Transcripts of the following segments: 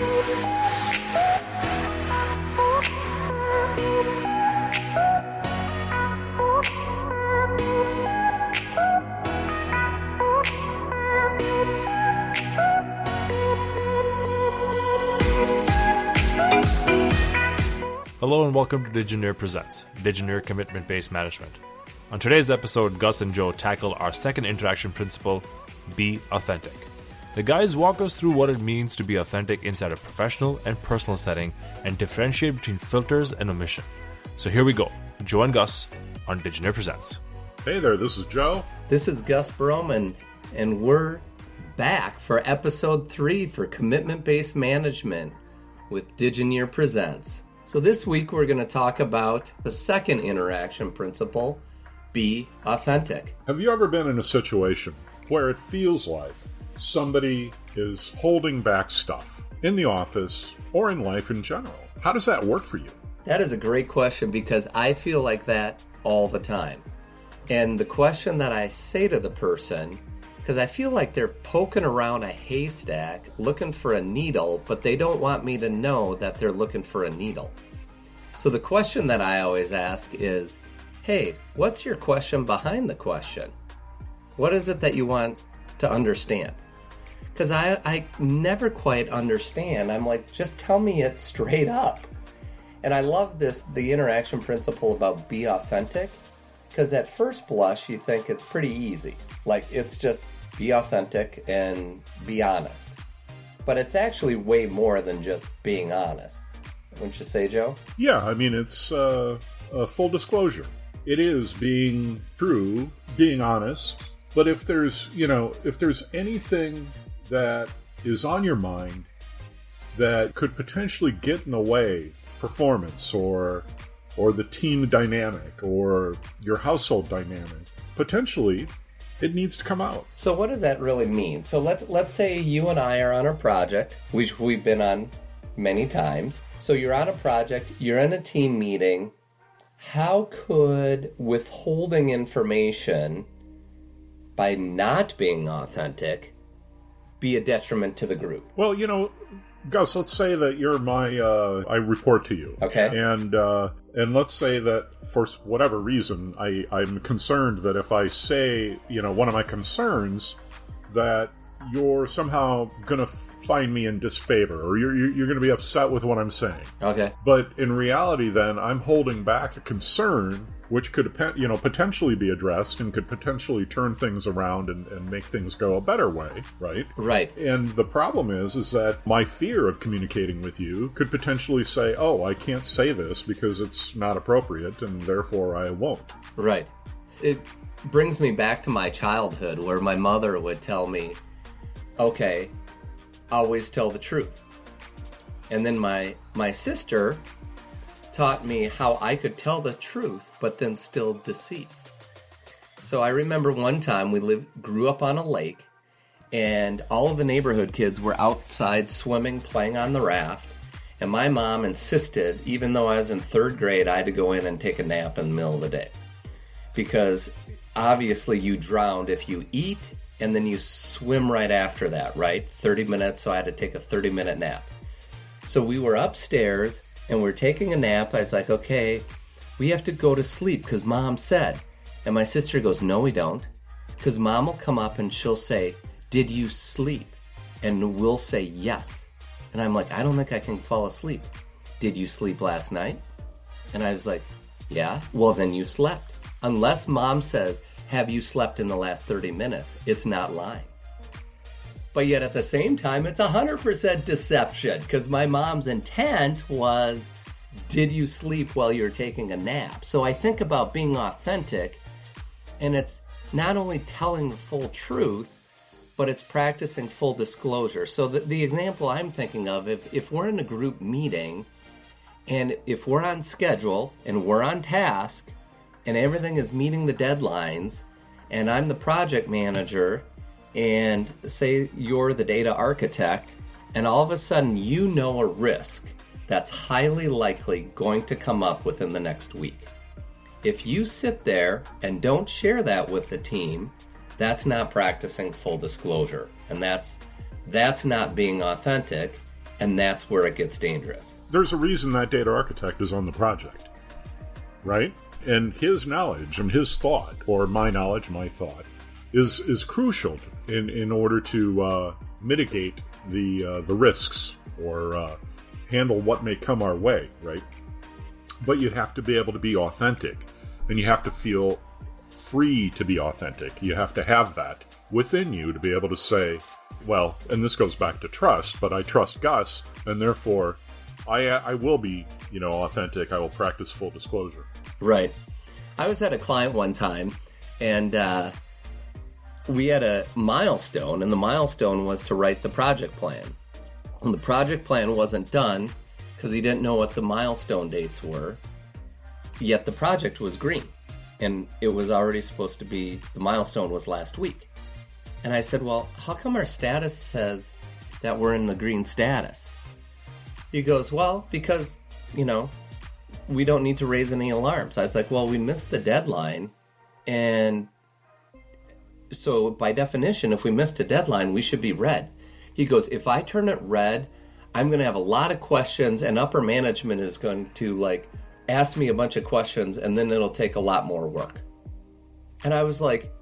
Hello and welcome to Digineer Presents, Digineer Commitment Based Management. On today's episode, Gus and Joe tackle our second interaction principle be authentic. The guys walk us through what it means to be authentic inside a professional and personal setting and differentiate between filters and omission. So here we go. Joe and Gus on Digineer Presents. Hey there, this is Joe. This is Gus Broman, and we're back for episode three for commitment based management with Digineer Presents. So, this week we're going to talk about the second interaction principle be authentic. Have you ever been in a situation where it feels like somebody is holding back stuff in the office or in life in general? How does that work for you? That is a great question because I feel like that all the time. And the question that I say to the person because I feel like they're poking around a haystack looking for a needle, but they don't want me to know that they're looking for a needle. So the question that I always ask is hey, what's your question behind the question? What is it that you want to understand? Because I, I never quite understand. I'm like, just tell me it straight up. And I love this the interaction principle about be authentic because at first blush you think it's pretty easy. Like it's just be authentic, and be honest. But it's actually way more than just being honest. Wouldn't you say, Joe? Yeah, I mean, it's uh, a full disclosure. It is being true, being honest. But if there's, you know, if there's anything that is on your mind that could potentially get in the way performance or or the team dynamic or your household dynamic potentially it needs to come out. So what does that really mean? So let's let's say you and I are on a project, which we've been on many times. So you're on a project, you're in a team meeting. How could withholding information by not being authentic be a detriment to the group? Well, you know, Gus, let's say that you're my uh, I report to you. Okay. And uh, and let's say that for whatever reason, I I'm concerned that if I say you know one of my concerns that you're somehow gonna find me in disfavor or you're you're going to be upset with what I'm saying. Okay. But in reality, then I'm holding back a concern which could you know potentially be addressed and could potentially turn things around and, and make things go a better way right right and the problem is is that my fear of communicating with you could potentially say oh i can't say this because it's not appropriate and therefore i won't right it brings me back to my childhood where my mother would tell me okay always tell the truth. And then my my sister taught me how I could tell the truth but then still deceive. So I remember one time we lived grew up on a lake and all of the neighborhood kids were outside swimming playing on the raft and my mom insisted even though I was in 3rd grade I had to go in and take a nap in the middle of the day. Because obviously you drowned if you eat and then you swim right after that, right? 30 minutes, so I had to take a 30 minute nap. So we were upstairs and we're taking a nap. I was like, okay, we have to go to sleep because mom said. And my sister goes, no, we don't. Because mom will come up and she'll say, did you sleep? And we'll say, yes. And I'm like, I don't think I can fall asleep. Did you sleep last night? And I was like, yeah. Well, then you slept. Unless mom says, have you slept in the last 30 minutes? It's not lying. But yet at the same time, it's 100% deception because my mom's intent was did you sleep while you're taking a nap? So I think about being authentic, and it's not only telling the full truth, but it's practicing full disclosure. So the, the example I'm thinking of, if, if we're in a group meeting and if we're on schedule and we're on task, and everything is meeting the deadlines, and I'm the project manager, and say you're the data architect, and all of a sudden you know a risk that's highly likely going to come up within the next week. If you sit there and don't share that with the team, that's not practicing full disclosure, and that's that's not being authentic, And that's where it gets dangerous. There's a reason that data architect is on the project, right? And his knowledge and his thought, or my knowledge, my thought, is is crucial in in order to uh, mitigate the uh, the risks or uh, handle what may come our way, right? But you have to be able to be authentic, and you have to feel free to be authentic. You have to have that within you to be able to say, well, and this goes back to trust, but I trust Gus, and therefore I I will be you know authentic. I will practice full disclosure. Right. I was at a client one time, and uh, we had a milestone, and the milestone was to write the project plan. And the project plan wasn't done because he didn't know what the milestone dates were. Yet the project was green, and it was already supposed to be the milestone was last week. And I said, Well, how come our status says that we're in the green status? He goes, Well, because, you know, we don't need to raise any alarms. I was like, Well, we missed the deadline. And so, by definition, if we missed a deadline, we should be red. He goes, If I turn it red, I'm going to have a lot of questions, and upper management is going to like ask me a bunch of questions, and then it'll take a lot more work. And I was like,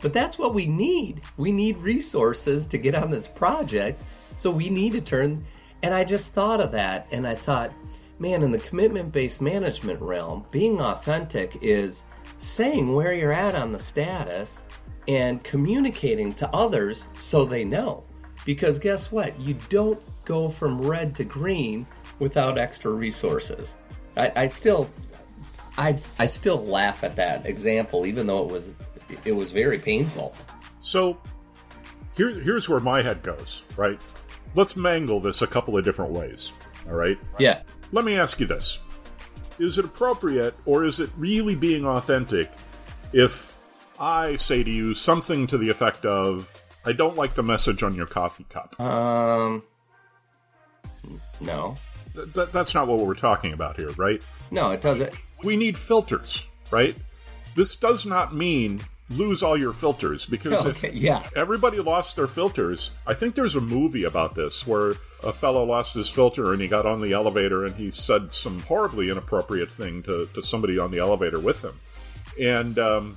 but that's what we need. We need resources to get on this project. So we need to turn. And I just thought of that and I thought, man, in the commitment based management realm, being authentic is saying where you're at on the status and communicating to others so they know. Because guess what? You don't go from red to green without extra resources. I, I still I, I still laugh at that example, even though it was it was very painful. So here, here's where my head goes, right? Let's mangle this a couple of different ways, all right? Yeah. Let me ask you this Is it appropriate or is it really being authentic if I say to you something to the effect of, I don't like the message on your coffee cup? Um, no. Th- th- that's not what we're talking about here, right? No, it doesn't. We need filters, right? This does not mean lose all your filters because Okay, if yeah. everybody lost their filters, I think there's a movie about this where a fellow lost his filter and he got on the elevator and he said some horribly inappropriate thing to, to somebody on the elevator with him. And um,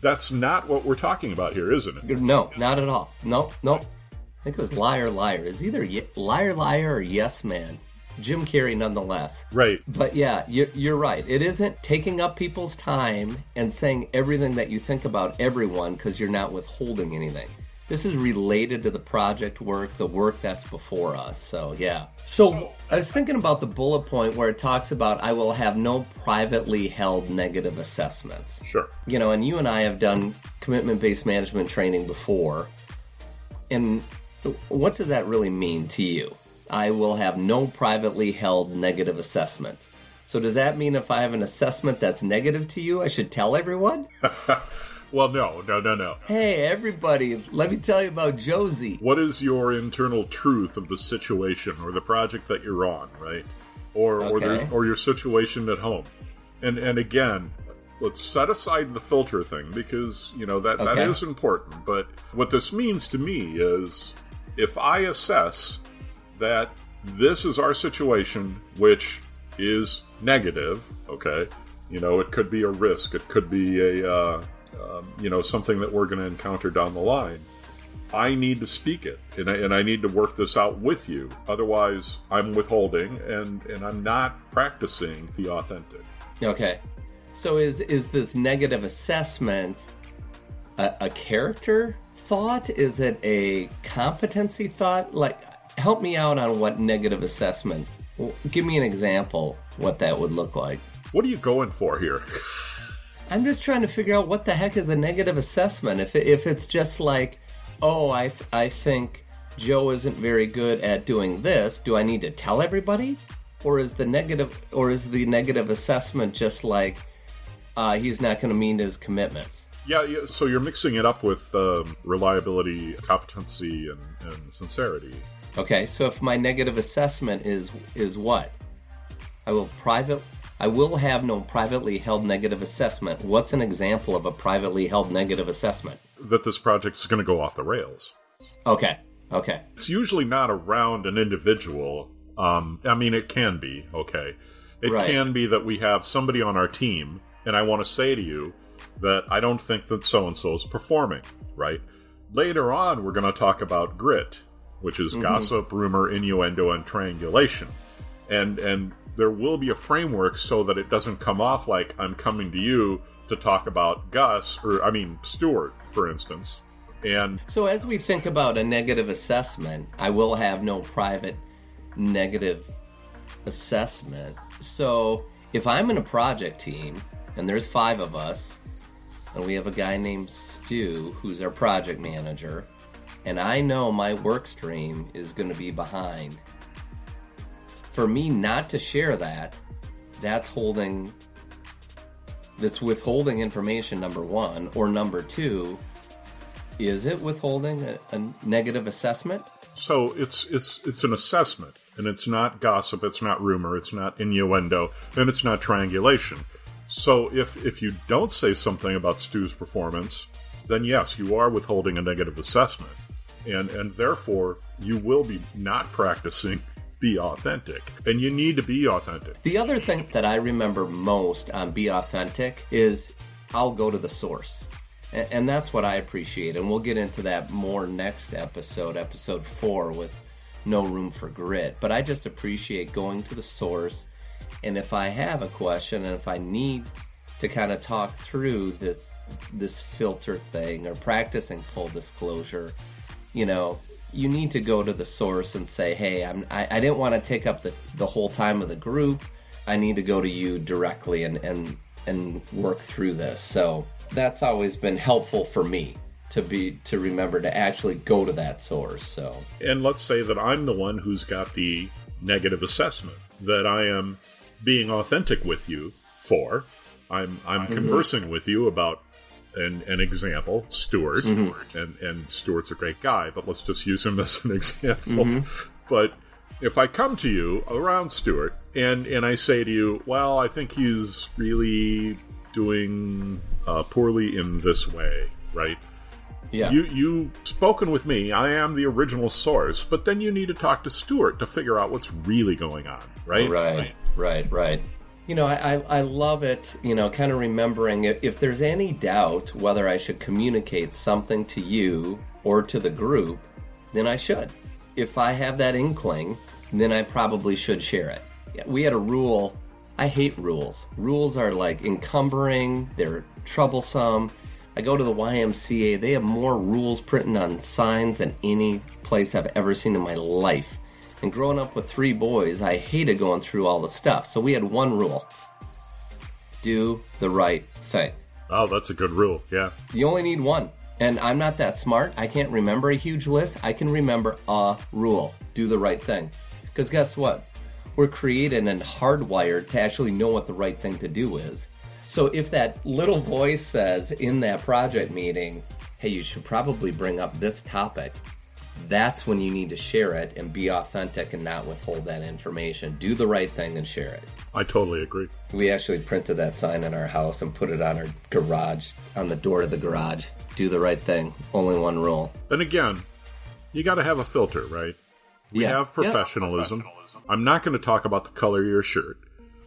that's not what we're talking about here, isn't it? No, not at all. No, no. I think it was liar, liar. Is either liar, liar, or yes man. Jim Carrey, nonetheless. Right. But yeah, you're, you're right. It isn't taking up people's time and saying everything that you think about everyone because you're not withholding anything. This is related to the project work, the work that's before us. So, yeah. So, I was thinking about the bullet point where it talks about I will have no privately held negative assessments. Sure. You know, and you and I have done commitment based management training before. And what does that really mean to you? I will have no privately held negative assessments. So does that mean if I have an assessment that's negative to you, I should tell everyone? Well, no, no, no, no. hey, everybody, let me tell you about Josie. What is your internal truth of the situation or the project that you're on, right? Or or, the, or your situation at home. And and again, let's set aside the filter thing because you know that that Okay. is important. But what this means to me is if I assess that this is our situation, which is negative, okay, you know, it could be a risk, it could be a uh, um, you know something that we're going to encounter down the line. I need to speak it, and I, and I need to work this out with you. Otherwise, I'm withholding, and and I'm not practicing the authentic. Okay. So is is this negative assessment a, a character thought? Is it a competency thought? Like, help me out on what negative assessment. Give me an example what that would look like. What are you going for here? I'm just trying to figure out what the heck is a negative assessment. If it, if it's just like, oh, I th- I think Joe isn't very good at doing this. Do I need to tell everybody, or is the negative or is the negative assessment just like uh, he's not going to meet his commitments? Yeah, yeah, so you're mixing it up with um, reliability, competency, and, and sincerity. Okay, so if my negative assessment is is what I will private. I will have no privately held negative assessment. What's an example of a privately held negative assessment? That this project is going to go off the rails. Okay, okay. It's usually not around an individual Um, I mean, it can be okay. It Right. can be that we have somebody on our team, and I want to say to you that I don't think that so and so is performing right. Later on, we're going to talk about grit, which is mm-hmm. gossip, rumor, innuendo, and triangulation, and and there will be a framework so that it doesn't come off like I'm coming to you to talk about Gus or I mean Stuart, for instance, and So, as we think about a negative assessment, I will have no private negative assessment. So, if I'm in a project team and there's five of us, and we have a guy named Stu who's our project manager, and I know my work stream is going to be behind, for me not to share that, that's holding. That's withholding information, number one. Or number two, is it withholding a, a negative assessment? So it's it's it's an assessment, and it's not gossip, it's not rumor, it's not innuendo, and it's not triangulation. So if if you don't say something about Stu's performance, then yes, you are withholding a negative assessment, and and therefore you will be not practicing be authentic, and you need to be authentic. The other thing that I remember most on Be Authentic is I'll go to the source. And, and that's what I appreciate. And we'll get into that more next episode, episode four, with No Room for Grit. But I just appreciate going to the source. And if I have a question and if I need to kind of talk through this this filter thing or practicing full disclosure, you know, you need to go to the source and say, "Hey, I'm, I, I didn't want to take up the, the whole time of the group. I need to go to you directly and and and work through this." So that's always been helpful for me to be to remember to actually go to that source. So And let's say that I'm the one who's got the negative assessment that I am being authentic with you for. I'm I'm conversing with you about an, an example, Stuart, and and Stuart's a great guy, but let's just use him as an example. But if I come to you around Stuart and and I say to you, well, I think he's really doing uh, poorly in this way, right? yeah, You you spoken with me. I am the original source, but then you need to talk to Stuart to figure out what's really going on, right? Right, right, right. Right. You know, I, I, love it, you know, kind of remembering if, if there's any doubt whether I should communicate something to you or to the group, then I should. If I have that inkling, then I probably should share it. We had a rule. I hate rules. Rules are like encumbering, they're troublesome. I go to the YMCA, they have more rules printed on signs than any place I've ever seen in my life. And growing up with three boys, I hated going through all the stuff. So we had one rule do the right thing. Oh, that's a good rule. Yeah. You only need one. And I'm not that smart. I can't remember a huge list. I can remember a rule do the right thing. Because guess what? We're created and hardwired to actually know what the right thing to do is. So if that little voice says in that project meeting, hey, you should probably bring up this topic, that's when you need to share it and be authentic and not withhold that information. Do the right thing and share it. I totally agree. We actually printed that sign in our house and put it on our garage, on the door of the garage. Do the right thing. Only one rule. And again, you got to have a filter, right? We Yeah. have Yeah. professionalism. I'm not going to talk about the color of your shirt.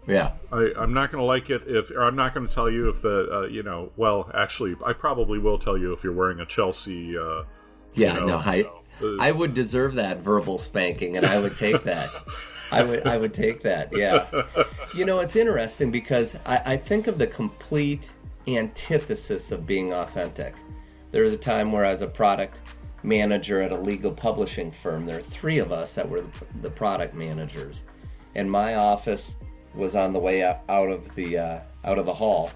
Yeah. I, I'm not going to like it if, or I'm not going to tell you if the, uh, you know, well, actually, I probably will tell you if you're wearing a Chelsea. Uh, Yeah, know, no, I, uh, I would deserve that verbal spanking, and I would take that. I would, I would take that. Yeah. You know, it's interesting because I, I think of the complete antithesis of being authentic. There was a time where I was a product manager at a legal publishing firm. There were three of us that were the, product managers, and my office was on the way out, out of the uh, out of the hall.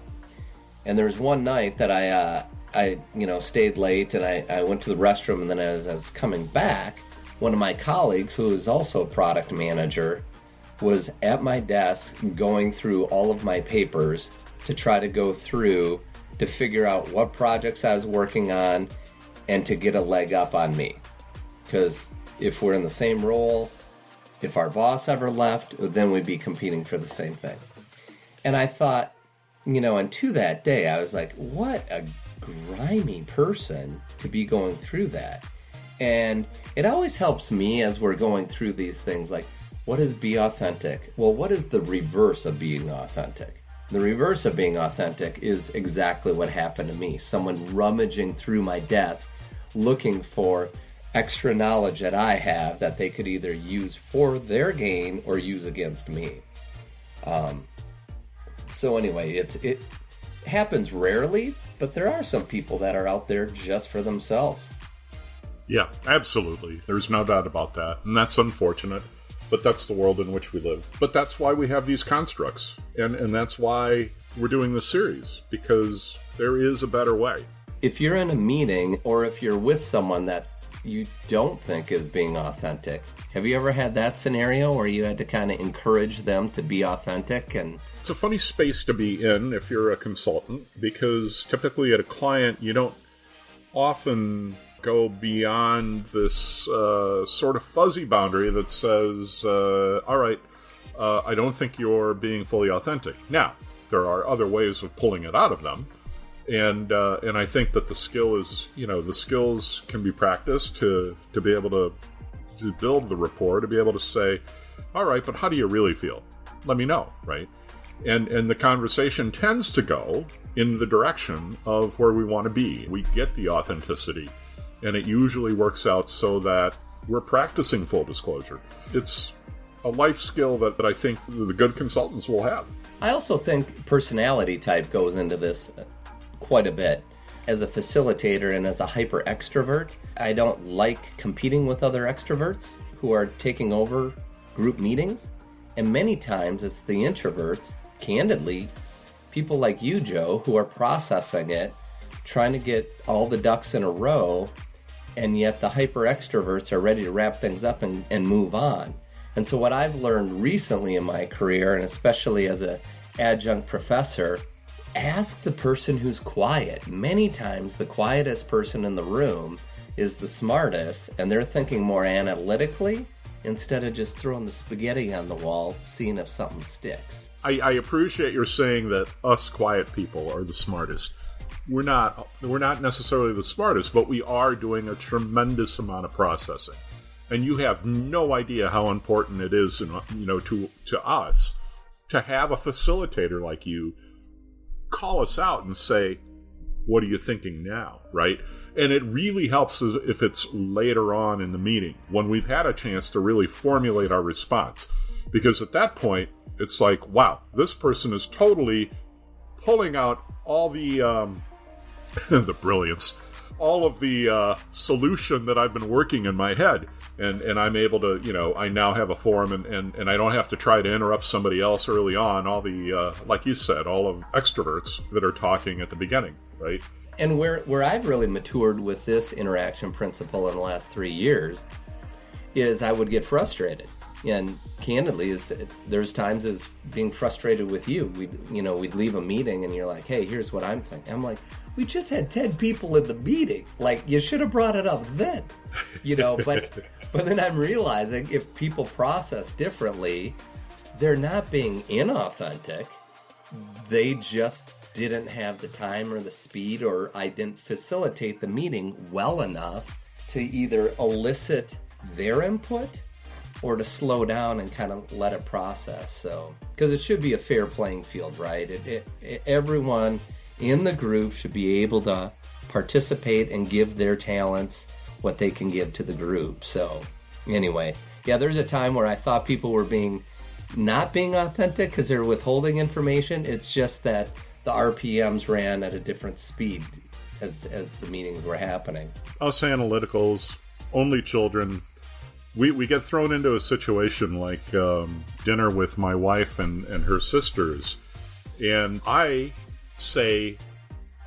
And there was one night that I, uh, I, you know, stayed late and I, I went to the restroom. And then as I was coming back, one of my colleagues, who is also a product manager, was at my desk going through all of my papers to try to go through to figure out what projects I was working on and to get a leg up on me. Because if we're in the same role, if our boss ever left, then we'd be competing for the same thing. And I thought, you know, and to that day, I was like, what a grimy person to be going through that. And it always helps me as we're going through these things. Like, what is be authentic? Well, what is the reverse of being authentic? The reverse of being authentic is exactly what happened to me. Someone rummaging through my desk looking for extra knowledge that I have that they could either use for their gain or use against me. Um, so anyway, it's it happens rarely, but there are some people that are out there just for themselves. Yeah, absolutely. There's no doubt about that. And that's unfortunate, but that's the world in which we live. But that's why we have these constructs. And and that's why we're doing this series because there is a better way. If you're in a meeting or if you're with someone that you don't think is being authentic, have you ever had that scenario where you had to kind of encourage them to be authentic and It's a funny space to be in if you're a consultant because typically at a client you don't often go beyond this uh, sort of fuzzy boundary that says, uh, all right, uh, I don't think you're being fully authentic. Now, there are other ways of pulling it out of them. And uh, and I think that the skill is, you know, the skills can be practiced to to be able to to build the rapport, to be able to say, all right, but how do you really feel? Let me know, right? And and the conversation tends to go in the direction of where we want to be. We get the authenticity, and it usually works out so that we're practicing full disclosure. It's a life skill that, that I think the good consultants will have. I also think personality type goes into this quite a bit. As a facilitator and as a hyper extrovert, I don't like competing with other extroverts who are taking over group meetings. And many times it's the introverts, candidly, people like you, Joe, who are processing it, trying to get all the ducks in a row, and yet the hyper extroverts are ready to wrap things up and, and move on. And so, what I've learned recently in my career, and especially as a adjunct professor, ask the person who's quiet. Many times, the quietest person in the room is the smartest, and they're thinking more analytically instead of just throwing the spaghetti on the wall, seeing if something sticks. I, I appreciate your saying that us quiet people are the smartest. We're not. We're not necessarily the smartest, but we are doing a tremendous amount of processing, and you have no idea how important it is, in, you know, to to us to have a facilitator like you call us out and say, "What are you thinking now?" Right? And it really helps if it's later on in the meeting when we've had a chance to really formulate our response, because at that point it's like, "Wow, this person is totally pulling out all the um, the brilliance, all of the uh, solution that I've been working in my head." And, and I'm able to, you know, I now have a forum and, and, and I don't have to try to interrupt somebody else early on. All the, uh, like you said, all of extroverts that are talking at the beginning, right? And where, where I've really matured with this interaction principle in the last three years is I would get frustrated. And candidly, is there's times as being frustrated with you. We, you know, we'd leave a meeting and you're like, "Hey, here's what I'm thinking." I'm like, "We just had ten people in the meeting. Like, you should have brought it up then." You know, but but then I'm realizing if people process differently, they're not being inauthentic. They just didn't have the time or the speed, or I didn't facilitate the meeting well enough to either elicit their input or to slow down and kind of let it process. So, because it should be a fair playing field, right? It, it, it, everyone in the group should be able to participate and give their talents what they can give to the group. So, anyway, yeah, there's a time where I thought people were being not being authentic because they're withholding information. It's just that the RPMs ran at a different speed as as the meetings were happening. Us analyticals, only children. We, we get thrown into a situation like um, dinner with my wife and, and her sisters, and I say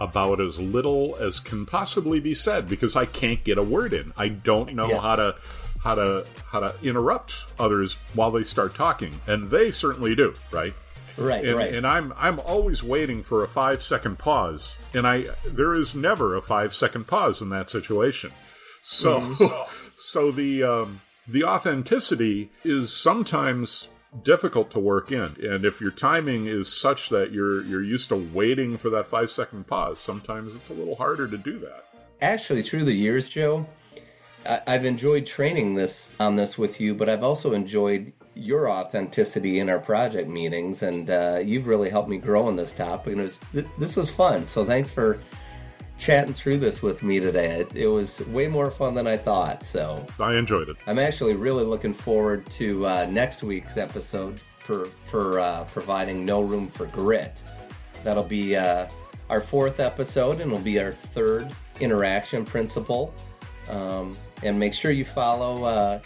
about as little as can possibly be said because I can't get a word in. I don't know Yeah. how to how to how to interrupt others while they start talking, and they certainly do, right? Right, and, right. and I'm I'm always waiting for a five second pause, and I there is never a five second pause in that situation. So Mm-hmm. so the um, the authenticity is sometimes difficult to work in, and if your timing is such that you're you're used to waiting for that five second pause, sometimes it's a little harder to do that. Actually, through the years, Joe, I, I've enjoyed training this on this with you, but I've also enjoyed your authenticity in our project meetings, and uh, you've really helped me grow in this topic. And it was, th- this was fun. So thanks for chatting through this with me today. It, it, was way more fun than I thought. So I enjoyed it. I'm actually really looking forward to uh, next week's episode for for uh, providing no room for grit. That'll be uh, our fourth episode, and it'll be our third interaction principle. Um, and make sure you follow uh,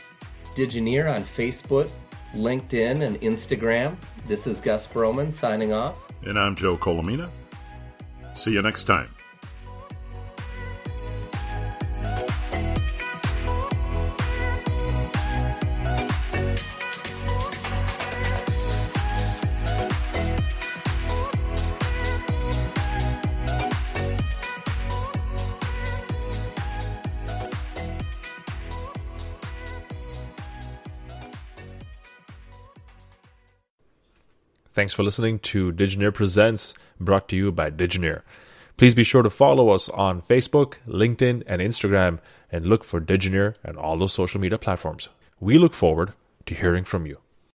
Digineer on Facebook, LinkedIn, and Instagram. This is Gus Broman signing off. And I'm Joe Colomina. See you next time. Thanks for listening to Digineer Presents, brought to you by Digineer. Please be sure to follow us on Facebook, LinkedIn, and Instagram, and look for Digineer and all those social media platforms. We look forward to hearing from you.